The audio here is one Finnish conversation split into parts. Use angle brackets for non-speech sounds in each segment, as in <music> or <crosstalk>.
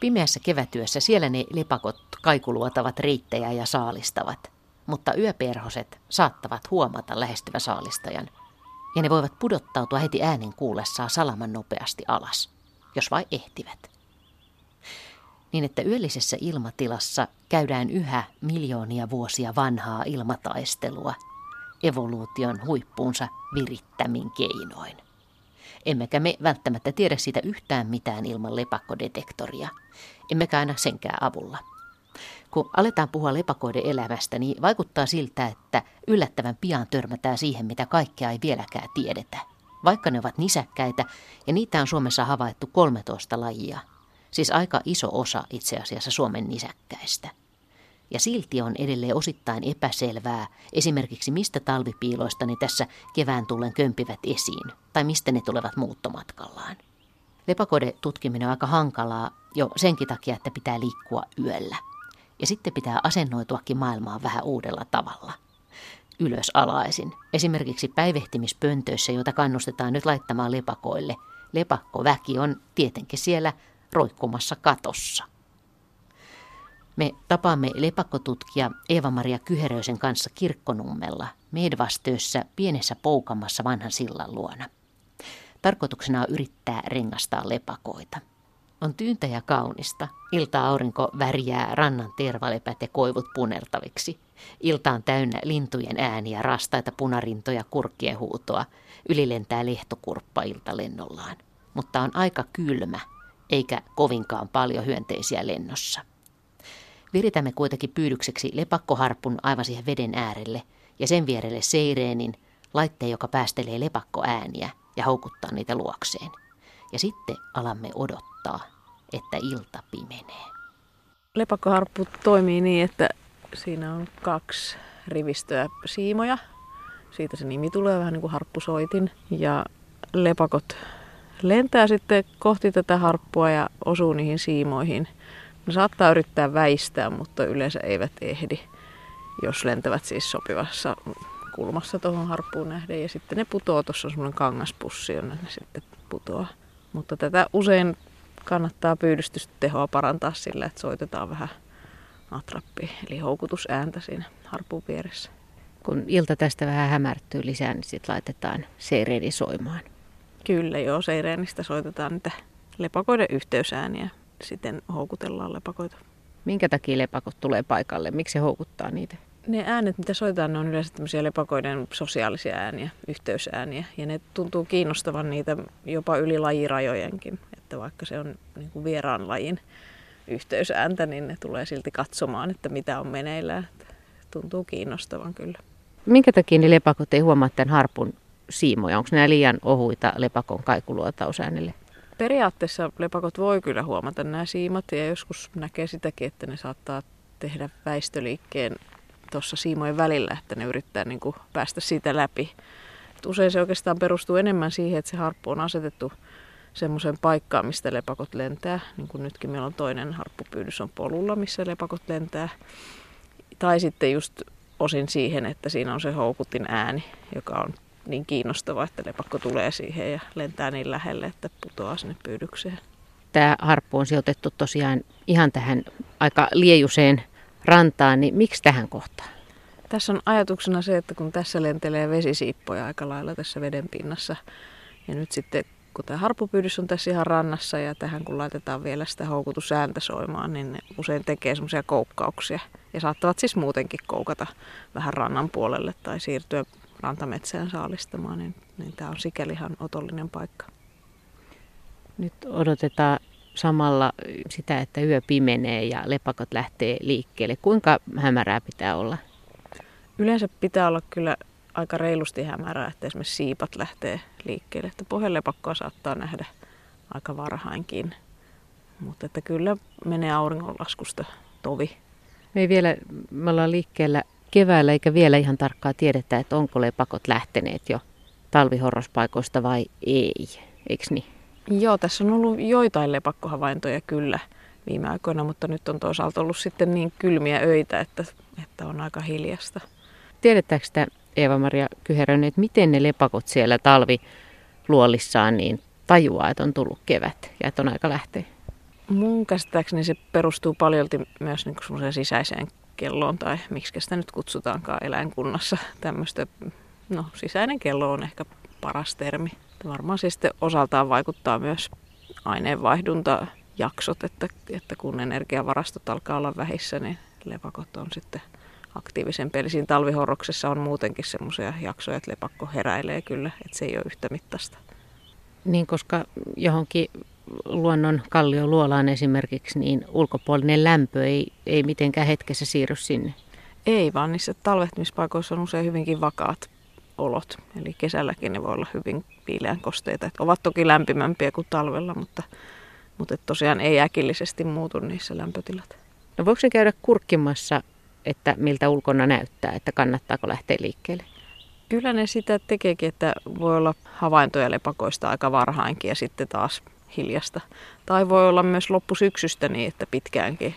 Pimeässä kevätyössä siellä ne lepakot kaikuluotavat reittejä ja saalistavat, mutta yöperhoset saattavat huomata lähestyvä saalistajan, ja ne voivat pudottautua heti äänen kuullessaan salaman nopeasti alas, jos vain ehtivät. Niin että yöllisessä ilmatilassa käydään yhä miljoonia vuosia vanhaa ilmataistelua evoluution huippuunsa virittämin keinoin. Emmekä me välttämättä tiedä siitä yhtään mitään ilman lepakkodetektoria, emmekä aina senkään avulla. Kun aletaan puhua lepakoiden elämästä, niin vaikuttaa siltä, että yllättävän pian törmätään siihen, mitä kaikkea ei vieläkään tiedetä. Vaikka ne ovat nisäkkäitä, ja niitä on Suomessa havaittu 13 lajia. Siis aika iso osa itse asiassa Suomen nisäkkäistä. Ja silti on edelleen osittain epäselvää, esimerkiksi mistä talvipiiloista ne tässä kevään tullen kömpivät esiin, tai mistä ne tulevat muuttomatkallaan. Lepakode tutkiminen on aika hankalaa jo senkin takia, että pitää liikkua yöllä. Ja sitten pitää asennoituakin maailmaan vähän uudella tavalla. Ylös alaisin. Esimerkiksi päivehtimispöntöissä, joita kannustetaan nyt laittamaan lepakoille. Lepakkoväki on tietenkin siellä roikkumassa katossa. Me tapaamme lepakkotutkija Eeva-Maria Kyheröisen kanssa kirkkonummella Medvastöössä pienessä poukamassa vanhan sillan luona. Tarkoituksena on yrittää rengastaa lepakoita. On tyyntä ja kaunista. Ilta-aurinko värjää rannan tervalepät ja koivut punertaviksi. Ilta on täynnä lintujen ääniä, rastaita punarintoja, kurkkien huutoa. Yli lentää lehtokurppa iltalennollaan. Mutta on aika kylmä, eikä kovinkaan paljon hyönteisiä lennossa. Viritämme kuitenkin pyydykseksi lepakkoharpun aivan siihen veden äärelle ja sen vierelle seireenin, laitteen, joka päästelee lepakkoääniä ja houkuttaa niitä luokseen. Ja sitten alamme odottaa, että ilta pimenee. Lepakkoharppu toimii niin, että siinä on kaksi rivistöä siimoja. Siitä se nimi tulee vähän niin kuin harppusoitin. Ja lepakot lentää sitten kohti tätä harppua ja osuu niihin siimoihin – ne saattaa yrittää väistää, mutta yleensä eivät ehdi, jos lentävät siis sopivassa kulmassa tuohon harppuun nähden. Ja sitten ne putoo, tuossa on semmoinen kangaspussi, jonne ne sitten putoaa. Mutta tätä usein kannattaa pyydystystehoa parantaa sillä, että soitetaan vähän atrappi, eli houkutusääntä siinä harpun vieressä. Kun ilta tästä vähän hämärtyy lisää, niin sitten laitetaan seireeni soimaan. Kyllä joo, seireenistä soitetaan niitä lepakoiden yhteysääniä sitten houkutellaan lepakoita. Minkä takia lepakot tulee paikalle? Miksi se houkuttaa niitä? Ne äänet, mitä soitetaan, ne on yleensä tämmöisiä lepakoiden sosiaalisia ääniä, yhteysääniä. Ja ne tuntuu kiinnostavan niitä jopa yli lajirajojenkin. Että vaikka se on niin kuin vieraan lajin yhteysääntä, niin ne tulee silti katsomaan, että mitä on meneillään. Tuntuu kiinnostavan kyllä. Minkä takia ne lepakot ei huomaa tämän harpun siimoja? Onko nämä liian ohuita lepakon kaikuluotausäänelle? Periaatteessa lepakot voi kyllä huomata nämä siimat ja joskus näkee sitäkin, että ne saattaa tehdä väistöliikkeen tuossa siimojen välillä, että ne yrittää niin kuin päästä siitä läpi. Et usein se oikeastaan perustuu enemmän siihen, että se harppu on asetettu semmoisen paikkaan, mistä lepakot lentää. Niin kuin nytkin meillä on toinen harppupyydys on polulla, missä lepakot lentää. Tai sitten just osin siihen, että siinä on se houkutin ääni, joka on niin kiinnostava, että lepakko tulee siihen ja lentää niin lähelle, että putoaa sinne pyydykseen. Tämä harppu on sijoitettu tosiaan ihan tähän aika liejuseen rantaan, niin miksi tähän kohtaan? Tässä on ajatuksena se, että kun tässä lentelee vesisiippoja aika lailla tässä veden pinnassa, ja nyt sitten kun tämä harppupyydys on tässä ihan rannassa ja tähän kun laitetaan vielä sitä houkutusääntä soimaan, niin ne usein tekee semmoisia koukkauksia. Ja saattavat siis muutenkin koukata vähän rannan puolelle tai siirtyä rantametsään saalistamaan, niin, niin tämä on sikäli ihan otollinen paikka. Nyt odotetaan samalla sitä, että yö pimenee ja lepakot lähtee liikkeelle. Kuinka hämärää pitää olla? Yleensä pitää olla kyllä aika reilusti hämärää, että esimerkiksi siipat lähtee liikkeelle. Että pohjalepakkoa saattaa nähdä aika varhainkin. Mutta että kyllä menee auringonlaskusta tovi. Me ei vielä, me ollaan liikkeellä keväällä eikä vielä ihan tarkkaa tiedetä, että onko lepakot lähteneet jo talvihorrospaikoista vai ei, eikö niin? Joo, tässä on ollut joitain lepakkohavaintoja kyllä viime aikoina, mutta nyt on toisaalta ollut sitten niin kylmiä öitä, että, että on aika hiljasta. Tiedetäänkö sitä Eeva-Maria Kyherönen, että miten ne lepakot siellä talvi luolissaan niin tajuaa, että on tullut kevät ja että on aika lähteä? Mun käsittääkseni se perustuu paljolti myös niin sisäiseen kelloon, tai miksi sitä nyt kutsutaankaan eläinkunnassa. Tämmöistä, no sisäinen kello on ehkä paras termi. Varmaan se sitten osaltaan vaikuttaa myös aineenvaihdunta jaksot, että, että kun energiavarastot alkaa olla vähissä, niin lepakot on sitten aktiivisempi. Eli siinä talvihorroksessa on muutenkin semmoisia jaksoja, että lepakko heräilee kyllä, että se ei ole yhtä mittaista. Niin, koska johonkin luonnon kallioluolaan esimerkiksi, niin ulkopuolinen lämpö ei, ei mitenkään hetkessä siirry sinne. Ei, vaan niissä talvehtimispaikoissa on usein hyvinkin vakaat olot. Eli kesälläkin ne voi olla hyvin viileän kosteita. Et ovat toki lämpimämpiä kuin talvella, mutta, mutta tosiaan ei äkillisesti muutu niissä lämpötilat. No voiko se käydä kurkkimassa, että miltä ulkona näyttää, että kannattaako lähteä liikkeelle? Kyllä ne sitä tekeekin, että voi olla havaintoja lepakoista aika varhainkin ja sitten taas hiljasta. Tai voi olla myös loppusyksystä niin, että pitkäänkin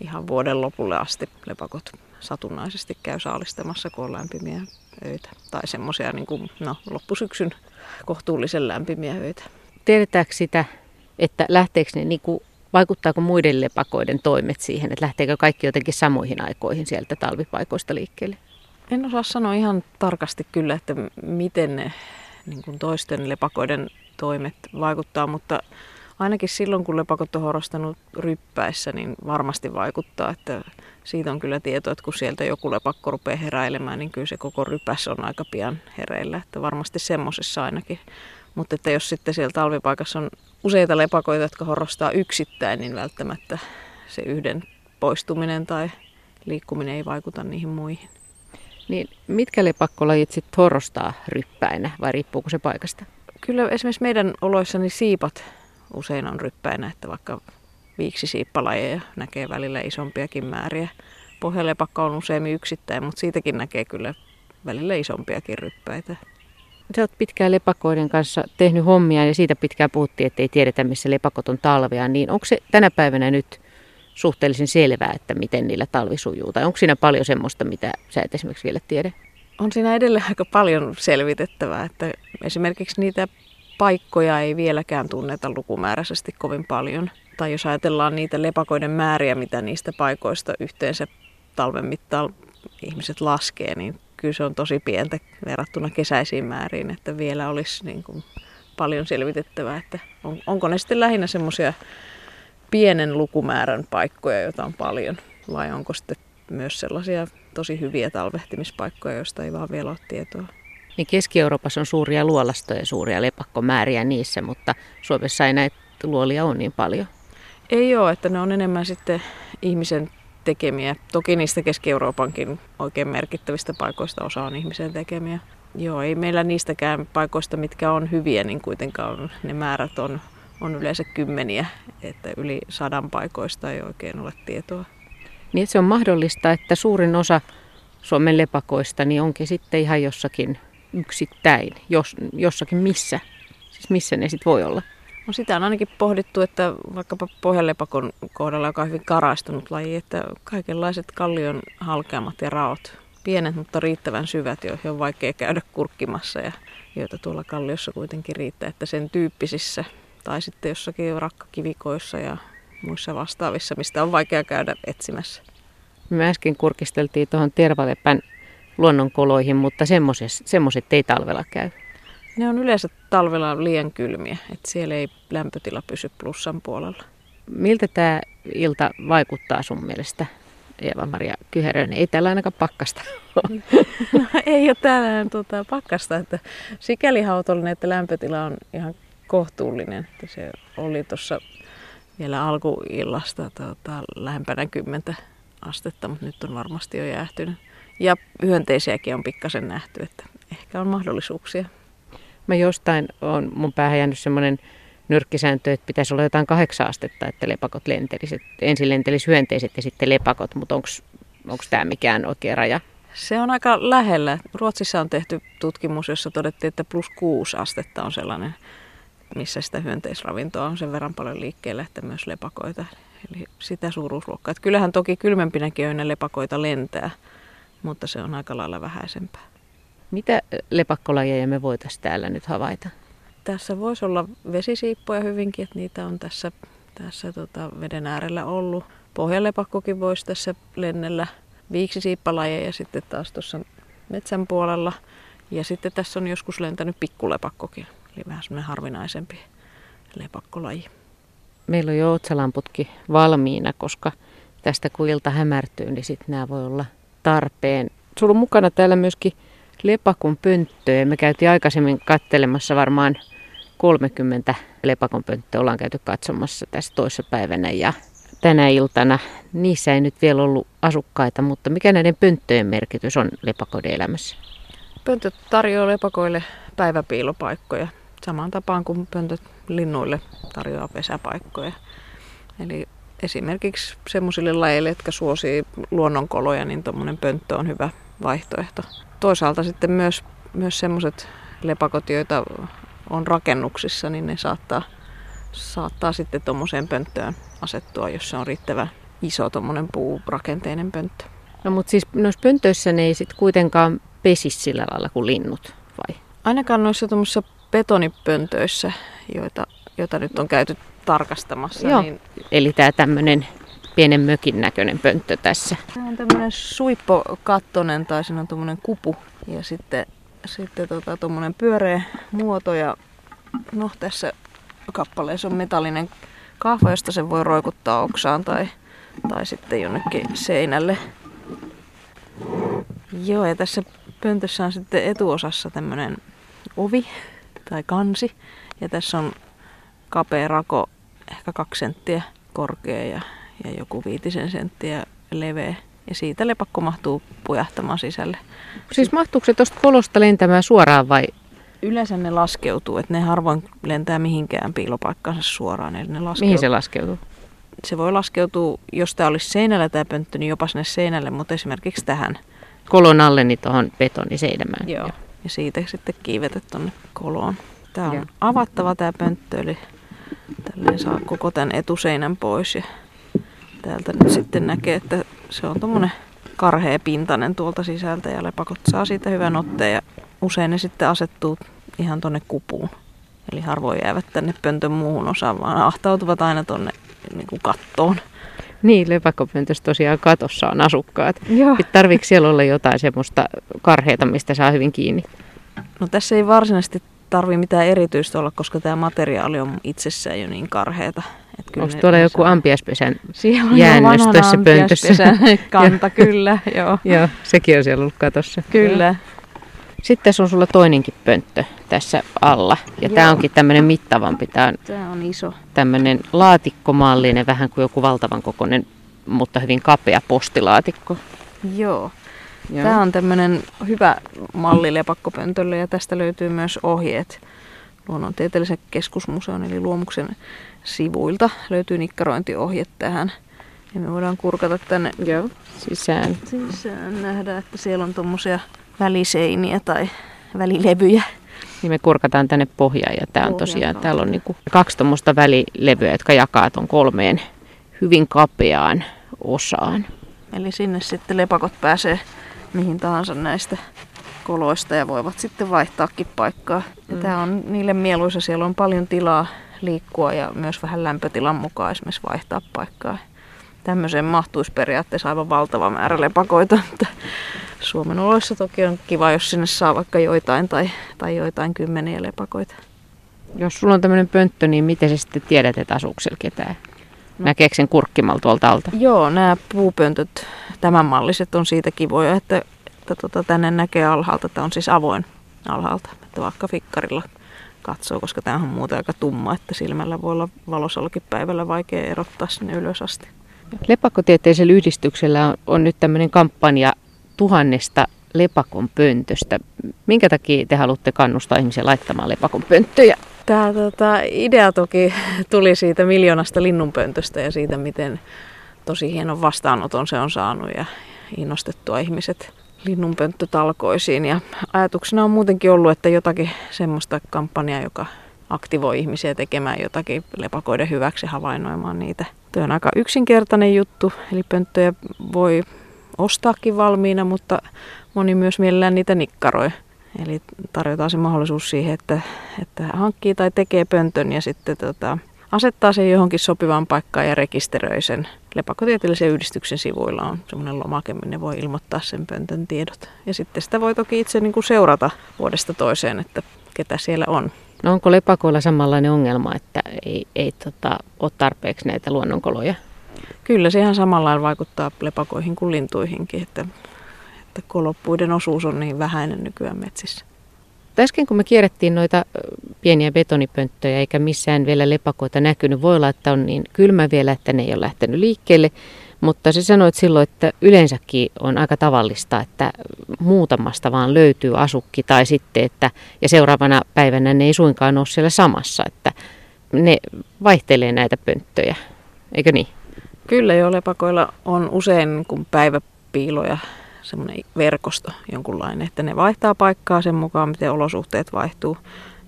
ihan vuoden lopulle asti lepakot satunnaisesti käy saalistamassa, kun on lämpimiä öitä. Tai semmoisia niin kuin, no, loppusyksyn kohtuullisen lämpimiä öitä. Tiedetäänkö sitä, että lähteekö ne, niin kuin, vaikuttaako muiden lepakoiden toimet siihen, että lähteekö kaikki jotenkin samoihin aikoihin sieltä talvipaikoista liikkeelle? En osaa sanoa ihan tarkasti kyllä, että miten ne niin kuin toisten lepakoiden toimet vaikuttaa, mutta ainakin silloin kun lepakot on horostanut ryppäissä, niin varmasti vaikuttaa, että siitä on kyllä tietoa, että kun sieltä joku lepakko rupeaa heräilemään, niin kyllä se koko rypäs on aika pian hereillä, että varmasti semmoisessa ainakin. Mutta että jos sitten siellä talvipaikassa on useita lepakoita, jotka horrostaa yksittäin, niin välttämättä se yhden poistuminen tai liikkuminen ei vaikuta niihin muihin. Niin mitkä lepakkolajit sitten horrostaa ryppäinä vai riippuuko se paikasta? Kyllä esimerkiksi meidän oloissani siipat usein on ryppäinä, että vaikka viiksisiippalajeja näkee välillä isompiakin määriä. Pohjalepakka on useimmin yksittäin, mutta siitäkin näkee kyllä välillä isompiakin ryppäitä. Sä oot pitkään lepakoiden kanssa tehnyt hommia ja siitä pitkään puhuttiin, että ei tiedetä missä lepakot on talvea. Niin onko se tänä päivänä nyt suhteellisen selvää, että miten niillä talvi sujuu? Tai onko siinä paljon semmoista, mitä sä et esimerkiksi vielä tiedä? On siinä edelleen aika paljon selvitettävää, että esimerkiksi niitä paikkoja ei vieläkään tunneta lukumääräisesti kovin paljon. Tai jos ajatellaan niitä lepakoiden määriä, mitä niistä paikoista yhteensä talven mittaan ihmiset laskee, niin kyllä se on tosi pientä verrattuna kesäisiin määriin, että vielä olisi niin kuin paljon selvitettävää, että on, onko ne sitten lähinnä semmoisia pienen lukumäärän paikkoja, joita on paljon, vai onko sitten myös sellaisia tosi hyviä talvehtimispaikkoja, joista ei vaan vielä ole tietoa. Niin Keski-Euroopassa on suuria luolastoja ja suuria lepakkomääriä niissä, mutta Suomessa ei näitä luolia ole niin paljon. Ei ole, että ne on enemmän sitten ihmisen tekemiä. Toki niistä Keski-Euroopankin oikein merkittävistä paikoista osa on ihmisen tekemiä. Joo, ei meillä niistäkään paikoista, mitkä on hyviä, niin kuitenkaan ne määrät on, on yleensä kymmeniä, että yli sadan paikoista ei oikein ole tietoa. Niin että se on mahdollista, että suurin osa Suomen lepakoista niin onkin sitten ihan jossakin yksittäin, jos, jossakin missä. Siis missä ne sitten voi olla? No sitä on ainakin pohdittu, että vaikkapa pohjalepakon kohdalla, joka on hyvin karastunut laji, että kaikenlaiset kallion halkeamat ja raot, pienet mutta riittävän syvät, joihin on vaikea käydä kurkkimassa ja joita tuolla kalliossa kuitenkin riittää, että sen tyyppisissä tai sitten jossakin rakkakivikoissa ja muissa vastaavissa, mistä on vaikea käydä etsimässä. Me äsken kurkisteltiin tuohon tervalepän luonnonkoloihin, mutta semmoiset ei talvella käy. Ne on yleensä talvella liian kylmiä, että siellä ei lämpötila pysy plussan puolella. Miltä tämä ilta vaikuttaa sun mielestä, Eeva-Maria Kyherön? Ei täällä ainakaan pakkasta <laughs> no, ei ole täällä tuota, pakkasta, että sikäli hautollinen, että lämpötila on ihan kohtuullinen. Että se oli tuossa vielä alkuillasta tuota, lähempänä 10 astetta, mutta nyt on varmasti jo jäähtynyt. Ja hyönteisiäkin on pikkasen nähty, että ehkä on mahdollisuuksia. Mä jostain on mun päähän jäänyt semmoinen nyrkkisääntö, että pitäisi olla jotain kahdeksan astetta, että lepakot lentelisivät. Ensin lentelis hyönteiset ja sitten lepakot, mutta onko tämä mikään oikea raja? Se on aika lähellä. Ruotsissa on tehty tutkimus, jossa todettiin, että plus kuusi astetta on sellainen, missä sitä hyönteisravintoa on sen verran paljon liikkeellä, että myös lepakoita. Eli sitä suuruusluokkaa. Että kyllähän toki kylmempinäkin öinä lepakoita lentää, mutta se on aika lailla vähäisempää. Mitä lepakkolajeja me voitaisiin täällä nyt havaita? Tässä voisi olla vesisiippoja hyvinkin, että niitä on tässä tässä tota, veden äärellä ollut. Pohjalepakkokin voisi tässä lennellä viiksisiippalajeja sitten taas tuossa metsän puolella. Ja sitten tässä on joskus lentänyt pikkulepakkokin, eli vähän semmoinen harvinaisempi lepakkolaji. Meillä on jo otsalamputkin valmiina, koska tästä kun ilta hämärtyy, niin sitten nämä voi olla tarpeen. Sulla on mukana täällä myöskin lepakon pönttöjä. Me käytiin aikaisemmin kattelemassa varmaan 30 lepakon pönttöä ollaan käyty katsomassa tässä toisessa päivänä ja tänä iltana. Niissä ei nyt vielä ollut asukkaita, mutta mikä näiden pönttöjen merkitys on lepakoiden elämässä? Pöntöt tarjoaa lepakoille päiväpiilopaikkoja samaan tapaan kuin pöntöt linnuille tarjoaa pesäpaikkoja. Eli esimerkiksi semmoisille lajeille, jotka suosii luonnonkoloja, niin tuommoinen pönttö on hyvä vaihtoehto. Toisaalta sitten myös, myös semmoiset lepakot, joita on rakennuksissa, niin ne saattaa, saattaa sitten tuommoiseen pönttöön asettua, jos se on riittävän iso tuommoinen puurakenteinen pönttö. No mutta siis noissa pöntöissä ne ei sitten kuitenkaan pesi sillä lailla kuin linnut, vai? Ainakaan noissa tuommoisissa betonipöntöissä, joita, joita nyt on käyty tarkastamassa. Joo. Niin... Eli tämä tämmöinen pienen mökin näköinen pönttö tässä. Tämä on tämmöinen suippokattonen tai siinä on tuommoinen kupu ja sitten, sitten tota, tuommoinen pyöreä muoto ja no tässä kappaleessa on metallinen kahva, josta sen voi roikuttaa oksaan tai, tai sitten jonnekin seinälle. Joo, ja tässä pöntössä on sitten etuosassa tämmöinen ovi tai kansi. Ja tässä on kapea rako, ehkä kaksi senttiä korkea ja, ja joku viitisen senttiä leveä. Ja siitä lepakko mahtuu pujahtamaan sisälle. Siis mahtuuko se tuosta kolosta lentämään suoraan vai? Yleensä ne laskeutuu, että ne harvoin lentää mihinkään piilopaikkaansa suoraan. Eli ne laskeutuu. Mihin se laskeutuu? Se voi laskeutua, jos tämä olisi seinällä tämä pönttö, niin jopa sinne seinälle, mutta esimerkiksi tähän. Kolon alle, niin tuohon betoniseinämään. Joo. Ja siitä sitten kiivetä tuonne koloon. Tämä on Joo. avattava tämä pönttö, eli tälleen saa koko tämän etuseinän pois. Ja täältä nyt sitten näkee, että se on tuommoinen karhea pintainen tuolta sisältä ja lepakot saa siitä hyvän otteen ja usein ne sitten asettuu ihan tonne kupuun. Eli harvoin jäävät tänne pöntön muuhun osaan, vaan ahtautuvat aina tonne niin kuin kattoon. Niin, lepakopöntössä tosiaan katossa on asukkaat. Joo. Tarviiko siellä olla jotain semmoista karheita, mistä saa hyvin kiinni? No tässä ei varsinaisesti tarvi mitään erityistä olla, koska tämä materiaali on itsessään jo niin karheeta. Onko tuolla joku ampiaspesän jäännös tuossa pöntössä? <laughs> kanta, kyllä, joo. joo. Sekin on siellä ollut katossa. Kyllä. Sitten tässä on sulla toinenkin pönttö tässä alla. Ja tämä onkin tämmöinen mittavampi. Tämä on, tämä on iso. Tämmöinen laatikkomallinen, vähän kuin joku valtavan kokoinen, mutta hyvin kapea postilaatikko. Joo. Joo. Tämä on tämmöinen hyvä malli lepakkopöntölle ja tästä löytyy myös ohjeet Luonnontieteellisen keskusmuseon eli Luomuksen sivuilta. Löytyy nikkarointiohje tähän. Ja me voidaan kurkata tänne Joo. sisään. Sisään nähdä, että siellä on tuommoisia väliseiniä tai välilevyjä. Niin me kurkataan tänne pohjaan ja tämä on tosiaan, täällä on niinku kaksi tuommoista välilevyä, jotka jakaa tuon kolmeen hyvin kapeaan osaan. Eli sinne sitten lepakot pääsee mihin tahansa näistä koloista ja voivat sitten vaihtaakin paikkaa. Ja mm. Tämä on niille mieluisa, siellä on paljon tilaa liikkua ja myös vähän lämpötilan mukaan esimerkiksi vaihtaa paikkaa. Tämmöiseen mahtuisi periaatteessa aivan valtava määrä lepakoita. Mutta Suomen oloissa toki on kiva, jos sinne saa vaikka joitain tai, tai joitain kymmeniä lepakoita. Jos sulla on tämmöinen pönttö, niin miten sä sitten tiedät, että asuuko ketään? No. Näkeekö sen kurkkimalla tuolta alta? Joo, nämä puupöntöt, tämän malliset on siitä kivoja, että, että tota, tänne näkee alhaalta. Tämä on siis avoin alhaalta, että vaikka fikkarilla katsoo, koska tämä on muuten aika tumma, että silmällä voi olla valosallakin päivällä vaikea erottaa sinne ylös asti. Lepakkotieteisellä yhdistyksellä on, on nyt tämmöinen kampanja tuhannesta lepakon pöntöstä. Minkä takia te haluatte kannustaa ihmisiä laittamaan lepakon pönttöjä? Tämä tota, idea toki tuli siitä miljoonasta linnunpöntöstä ja siitä, miten tosi hienon vastaanoton se on saanut ja innostettua ihmiset linnunpönttötalkoisiin. Ja ajatuksena on muutenkin ollut, että jotakin semmoista kampanjaa, joka aktivoi ihmisiä tekemään jotakin lepakoiden hyväksi havainnoimaan niitä. Tuo on aika yksinkertainen juttu, eli pönttöjä voi ostaakin valmiina, mutta moni myös mielellään niitä nikkaroi. Eli tarjotaan se mahdollisuus siihen, että, että hankkii tai tekee pöntön ja sitten tota, asettaa sen johonkin sopivaan paikkaan ja rekisteröi sen. Lepakotieteellisen yhdistyksen sivuilla on semmoinen lomake, minne voi ilmoittaa sen pöntön tiedot. Ja sitten sitä voi toki itse niin kuin seurata vuodesta toiseen, että ketä siellä on. No onko lepakoilla samanlainen ongelma, että ei, ei tota, ole tarpeeksi näitä luonnonkoloja? Kyllä se ihan samalla vaikuttaa lepakoihin kuin lintuihinkin, että, että koloppuiden osuus on niin vähäinen nykyään metsissä. Äsken kun me kierrettiin noita pieniä betonipönttöjä eikä missään vielä lepakoita näkynyt, voi olla, että on niin kylmä vielä, että ne ei ole lähtenyt liikkeelle. Mutta se sanoit silloin, että yleensäkin on aika tavallista, että muutamasta vaan löytyy asukki tai sitten, että ja seuraavana päivänä ne ei suinkaan ole siellä samassa, että ne vaihtelee näitä pönttöjä, eikö niin? Kyllä jo lepakoilla on usein kun päiväpiiloja semmoinen verkosto jonkunlainen, että ne vaihtaa paikkaa sen mukaan, miten olosuhteet vaihtuu.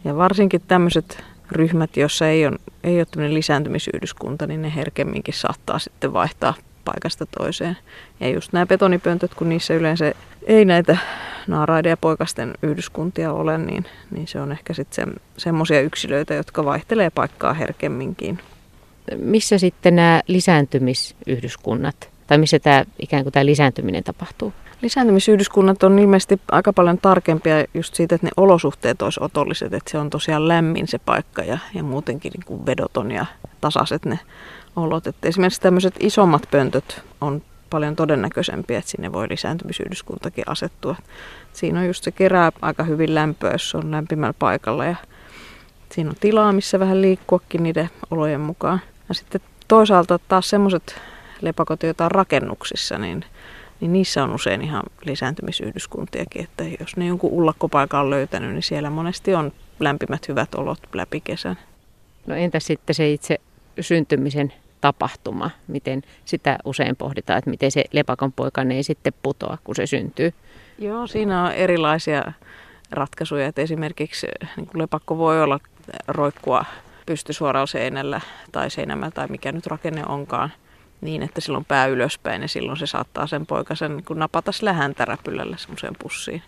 Ja varsinkin tämmöiset ryhmät, joissa ei ole, ei ole tämmöinen lisääntymisyhdyskunta, niin ne herkemminkin saattaa sitten vaihtaa paikasta toiseen. Ja just nämä betonipöntöt, kun niissä yleensä ei näitä naaraiden ja poikasten yhdyskuntia ole, niin, niin se on ehkä sitten se, semmoisia yksilöitä, jotka vaihtelee paikkaa herkemminkin. Missä sitten nämä lisääntymisyhdyskunnat, tai missä tämä ikään kuin tämä lisääntyminen tapahtuu? Lisääntymisyhdyskunnat on ilmeisesti aika paljon tarkempia just siitä, että ne olosuhteet olisi otolliset, että se on tosiaan lämmin se paikka ja, ja muutenkin niin kuin vedoton ja tasaiset ne olot. Että esimerkiksi tämmöiset isommat pöntöt on paljon todennäköisempiä, että sinne voi lisääntymisyhdyskuntakin asettua. Siinä on just se kerää aika hyvin lämpöä, jos on lämpimällä paikalla ja siinä on tilaa, missä vähän liikkuakin niiden olojen mukaan. Ja sitten toisaalta taas semmoiset lepakot, joita on rakennuksissa, niin, niin niissä on usein ihan lisääntymisyhdyskuntiakin, että jos ne jonkun ullakkopaikan on löytänyt, niin siellä monesti on lämpimät hyvät olot läpi kesän. No entä sitten se itse syntymisen tapahtuma, miten sitä usein pohditaan, että miten se lepakon poikane ei sitten putoa, kun se syntyy? Joo, siinä on erilaisia ratkaisuja, että esimerkiksi niin lepakko voi olla roikkua pystysuoralla seinällä tai seinämällä tai mikä nyt rakenne onkaan niin, että silloin pää ylöspäin ja silloin se saattaa sen poikasen niin napata lähäntäräpylällä semmoiseen pussiin.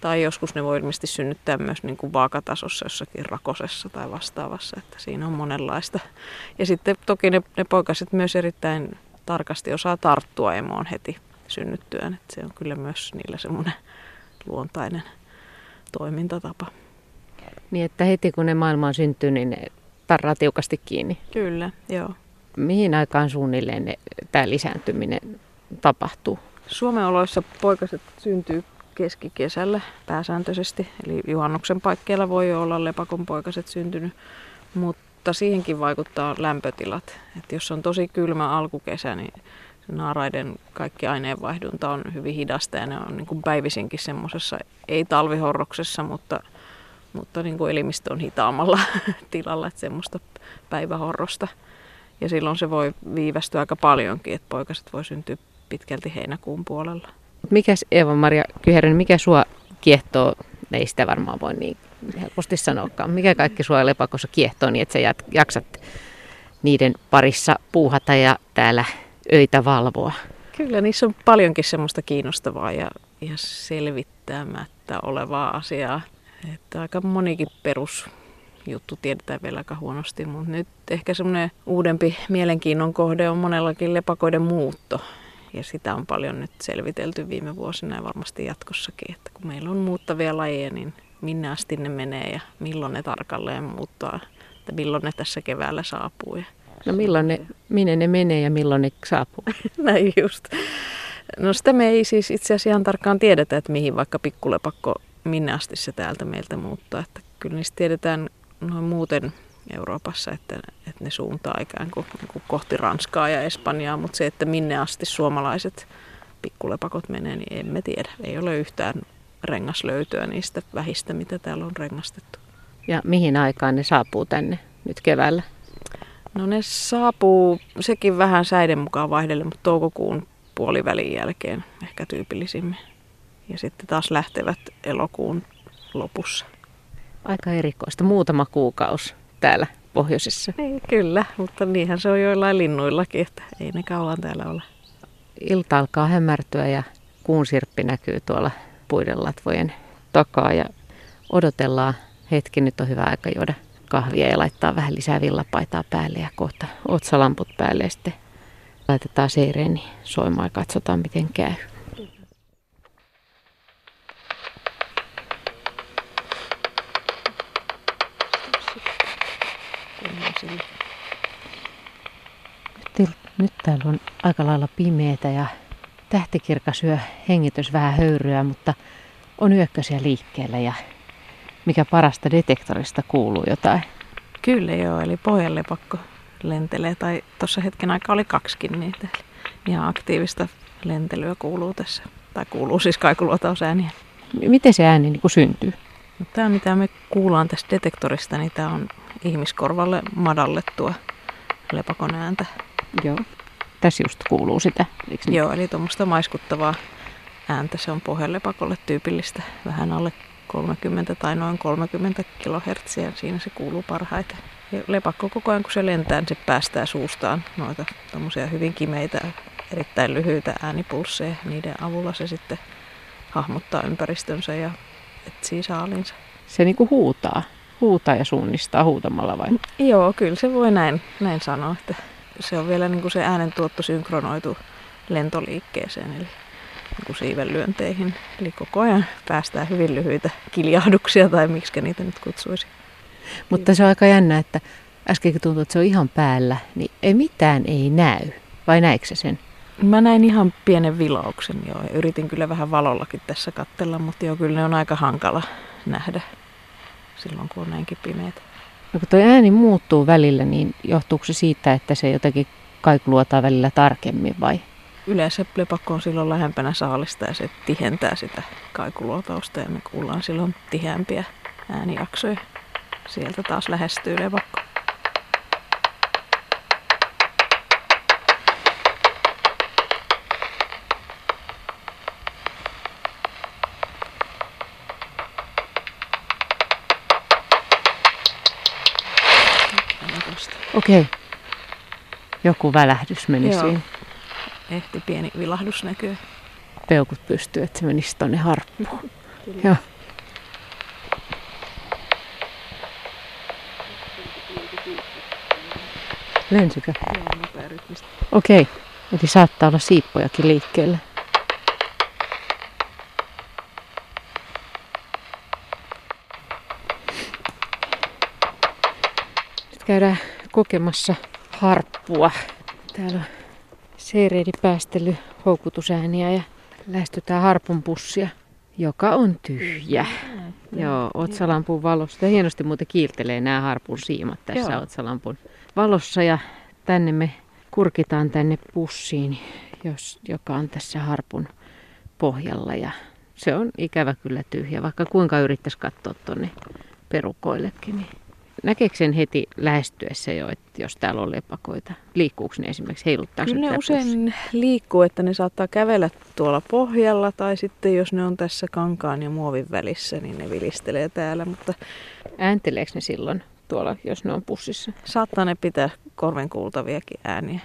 Tai joskus ne voi ilmeisesti synnyttää myös niin kuin vaakatasossa jossakin rakosessa tai vastaavassa, että siinä on monenlaista. Ja sitten toki ne, ne poikaset myös erittäin tarkasti osaa tarttua emoon heti synnyttyään, että se on kyllä myös niillä semmoinen luontainen toimintatapa. Niin, että heti kun ne maailmaan syntyy, niin ne tarraa tiukasti kiinni. Kyllä, joo. Mihin aikaan suunnilleen ne, tämä lisääntyminen tapahtuu? Suomen oloissa poikaset syntyy keskikesällä pääsääntöisesti, eli juhannuksen paikkeilla voi olla lepakon poikaset syntynyt, mutta siihenkin vaikuttaa lämpötilat. Et jos on tosi kylmä alkukesä, niin naaraiden kaikki aineenvaihdunta on hyvin hidasta ja ne on niin kuin päivisinkin semmoisessa, ei talvihorroksessa, mutta, mutta niin kuin elimistö on hitaamalla <laughs> tilalla, että semmoista päivähorrosta. Ja silloin se voi viivästyä aika paljonkin, että poikaset voi syntyä pitkälti heinäkuun puolella. Mikäs Eeva-Maria Kyhänen, mikä sua kiehtoo, ei sitä varmaan voi niin helposti sanoakaan, mikä kaikki sua lepakossa kiehtoo niin, että sä jaksat niiden parissa puuhata ja täällä öitä valvoa? Kyllä, niissä on paljonkin semmoista kiinnostavaa ja, ja selvittämättä olevaa asiaa. Että aika monikin perus juttu tiedetään vielä aika huonosti, mutta nyt ehkä semmoinen uudempi mielenkiinnon kohde on monellakin lepakoiden muutto. Ja sitä on paljon nyt selvitelty viime vuosina ja varmasti jatkossakin, että kun meillä on muuttavia lajeja, niin minne asti ne menee ja milloin ne tarkalleen muuttaa, että milloin ne tässä keväällä saapuu. Ja no milloin ne, minne ne menee ja milloin ne saapuu? <laughs> Näin just. No sitä me ei siis itse asiassa ihan tarkkaan tiedetä, että mihin vaikka pikkulepakko, minne asti se täältä meiltä muuttaa. Että kyllä niistä tiedetään noin muuten Euroopassa, että, että ne suuntaa ikään kuin, niin kuin kohti Ranskaa ja Espanjaa, mutta se, että minne asti suomalaiset pikkulepakot menee, niin emme tiedä. Ei ole yhtään rengaslöytöä niistä vähistä, mitä täällä on rengastettu. Ja mihin aikaan ne saapuu tänne nyt keväällä? No ne saapuu sekin vähän säiden mukaan vaihdelle, mutta toukokuun puolivälin jälkeen ehkä tyypillisimmin. Ja sitten taas lähtevät elokuun lopussa. Aika erikoista. Muutama kuukausi täällä pohjoisessa. Ei, kyllä, mutta niinhän se on joillain linnuillakin, että ei ne kauan täällä ole. Ilta alkaa hämärtyä ja kuun sirppi näkyy tuolla puiden latvojen takaa ja odotellaan hetki. Nyt on hyvä aika juoda kahvia ja laittaa vähän lisää villapaitaa päälle ja kohta otsalamput päälle ja sitten laitetaan seireeni soimaan ja katsotaan miten käy. Nyt, nyt täällä on aika lailla pimeätä ja tähtikirkas yö hengitys vähän höyryä, mutta on yökkösiä liikkeellä ja mikä parasta detektorista kuuluu jotain. Kyllä joo, eli pohjanlepakko lentelee, tai tuossa hetken aikaa oli kaksikin niitä. Eli ihan aktiivista lentelyä kuuluu tässä, tai kuuluu siis kaikuluotausääniä. Miten se ääni niin syntyy? No, tämä, mitä me kuullaan tästä detektorista, niin tämä on ihmiskorvalle madallettua lepakon ääntä. Joo. Tässä just kuuluu sitä, eikö niin? Joo, eli tuommoista maiskuttavaa ääntä. Se on pohjalepakolle tyypillistä, vähän alle 30 tai noin 30 kHz. Siinä se kuuluu parhaiten. Ja lepakko koko ajan kun se lentää, niin se päästää suustaan noita tommosia hyvin kimeitä, erittäin lyhyitä äänipulsseja. Niiden avulla se sitten hahmottaa ympäristönsä ja etsii saalinsa. Se niinku huutaa, huutaa ja suunnistaa huutamalla vai? Joo, kyllä se voi näin, näin sanoa, että se on vielä niinku se äänentuotto synkronoitu lentoliikkeeseen, eli niin siivenlyönteihin. Eli koko ajan päästään hyvin lyhyitä kiljahduksia tai miksi niitä nyt kutsuisi. Mutta se on aika jännä, että äskenkin tuntui, että se on ihan päällä, niin ei mitään ei näy. Vai näikö se sen? Mä näin ihan pienen vilauksen joo. Yritin kyllä vähän valollakin tässä kattella, mutta joo, kyllä ne on aika hankala nähdä silloin, kun on näinkin pimeät. No kun tuo ääni muuttuu välillä, niin johtuuko se siitä, että se jotenkin kaikuluotaa välillä tarkemmin vai? Yleensä lepakko on silloin lähempänä saalista ja se tihentää sitä kaikuluotausta ja me kuullaan silloin tiheämpiä äänijaksoja. Sieltä taas lähestyy lepakko. Okei. Joku välähdys meni Joo. siinä. Ehti pieni vilahdus näkyy. Peukut pystyy, että se menisi tonne harppuun. Joo. Lensikö? Joo, Okei, eli saattaa olla siippojakin liikkeellä. Nyt käydään kokemassa harppua. Täällä on seireidi päästely houkutusääniä ja lähestytään harpun pussia, joka on tyhjä. Joo, otsalampun valossa. Hienosti muuten kiiltelee nämä harpun siimat tässä Joo. otsalampun valossa ja tänne me kurkitaan tänne pussiin, jos, joka on tässä harpun pohjalla ja se on ikävä kyllä tyhjä, vaikka kuinka yrittäisi katsoa tuonne perukoillekin. Niin näkeekö sen heti lähestyessä jo, että jos täällä on lepakoita? Liikkuuko ne esimerkiksi, heiluttaa Kyllä ne usein liikkuu, että ne saattaa kävellä tuolla pohjalla tai sitten jos ne on tässä kankaan ja muovin välissä, niin ne vilistelee täällä. Mutta Äänteleekö ne silloin tuolla, jos ne on pussissa? Saattaa ne pitää korven kuultaviakin ääniä.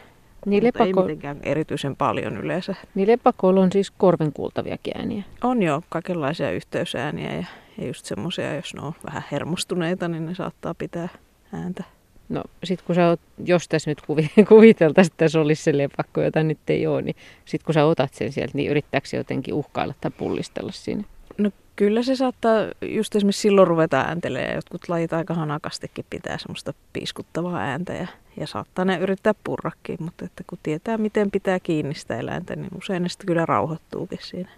Niin lepako... ei mitenkään erityisen paljon yleensä. Niin lepakoilla on siis korven kuultaviakin ääniä? On jo kaikenlaisia yhteysääniä ja ja just semmoisia, jos ne on vähän hermostuneita, niin ne saattaa pitää ääntä. No sit kun sä oot, jos tässä nyt <laughs> kuviteltaisiin, että tässä olisi se lepakko, jota nyt ei ole, niin sit kun sä otat sen sieltä, niin yrittääkö se jotenkin uhkailla tai pullistella siinä? No kyllä se saattaa just esimerkiksi silloin ruveta ääntelemään. Jotkut lajit aika hanakastikin pitää semmoista piiskuttavaa ääntä ja, ja saattaa ne yrittää purrakin, mutta että kun tietää miten pitää kiinni sitä eläintä, niin usein ne sitten kyllä rauhoittuukin siinä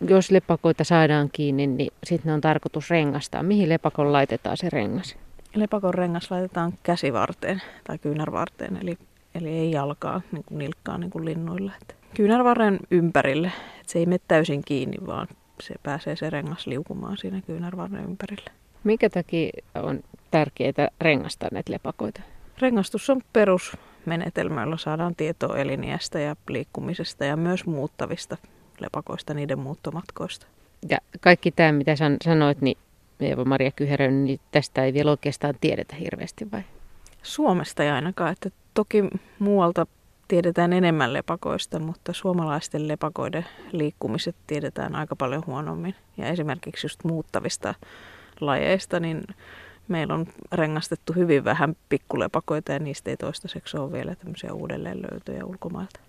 jos lepakoita saadaan kiinni, niin sitten ne on tarkoitus rengastaa. Mihin lepakon laitetaan se rengas? Lepakon rengas laitetaan käsivarteen tai kyynärvarteen, eli, eli ei jalkaa niin kuin nilkkaa niin kuin linnuilla. Et kyynärvarren ympärille, että se ei mene täysin kiinni, vaan se pääsee se rengas liukumaan siinä kyynärvarren ympärille. Mikä takia on tärkeää rengastaa näitä lepakoita? Rengastus on perusmenetelmä, jolla saadaan tietoa eliniästä ja liikkumisesta ja myös muuttavista lepakoista, niiden muuttomatkoista. Ja kaikki tämä, mitä sanoit, niin Eeva-Maria Kyherön, niin tästä ei vielä oikeastaan tiedetä hirveästi vai? Suomesta ei ainakaan, että toki muualta tiedetään enemmän lepakoista, mutta suomalaisten lepakoiden liikkumiset tiedetään aika paljon huonommin. Ja esimerkiksi just muuttavista lajeista, niin meillä on rengastettu hyvin vähän pikkulepakoita ja niistä ei toistaiseksi ole vielä tämmöisiä uudelleenlöytöjä ulkomailta.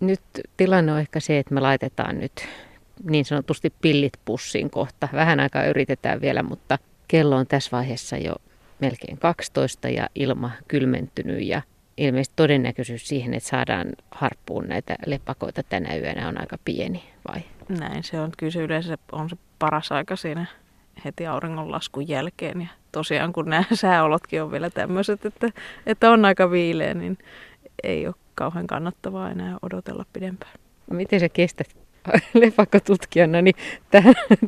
Nyt tilanne on ehkä se, että me laitetaan nyt niin sanotusti pillit pussiin kohta. Vähän aikaa yritetään vielä, mutta kello on tässä vaiheessa jo melkein 12 ja ilma kylmentynyt ja ilmeisesti todennäköisyys siihen, että saadaan harppuun näitä lepakoita tänä yönä on aika pieni, vai? Näin se on. Kyllä se yleensä on se paras aika siinä heti auringonlaskun jälkeen. Ja tosiaan kun nämä sääolotkin on vielä tämmöiset, että, että on aika viileä, niin ei ole kauhean kannattavaa enää odotella pidempään. Miten sä kestät <laughs> lepakkotutkijana, niin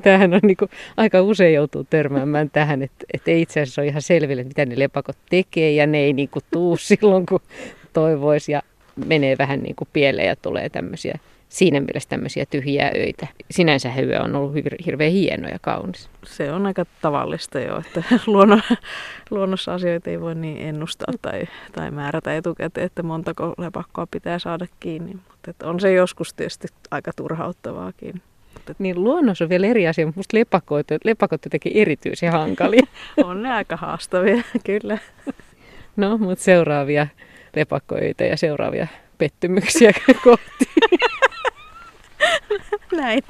tähän on niin aika usein joutuu törmäämään tähän, että, että ei itse asiassa ole ihan selville, mitä ne lepakot tekee ja ne ei niin tuu <laughs> silloin, kun toivoisi ja menee vähän niin pieleen ja tulee tämmöisiä siinä mielessä tämmöisiä tyhjiä öitä. Sinänsä hyö on ollut hirveän hieno ja kaunis. Se on aika tavallista jo, että <laughs> luonnon, luonnossa asioita ei voi niin ennustaa tai, tai määrätä etukäteen, että montako lepakkoa pitää saada kiinni. Mutta on se joskus tietysti aika turhauttavaakin. Niin luonnossa on vielä eri asia, mutta musta lepakot, lepakot jotenkin erityisen hankalia. <laughs> on ne aika haastavia, <laughs> kyllä. No, mutta seuraavia lepakkoita ja seuraavia pettymyksiä kohti. <laughs> Näin.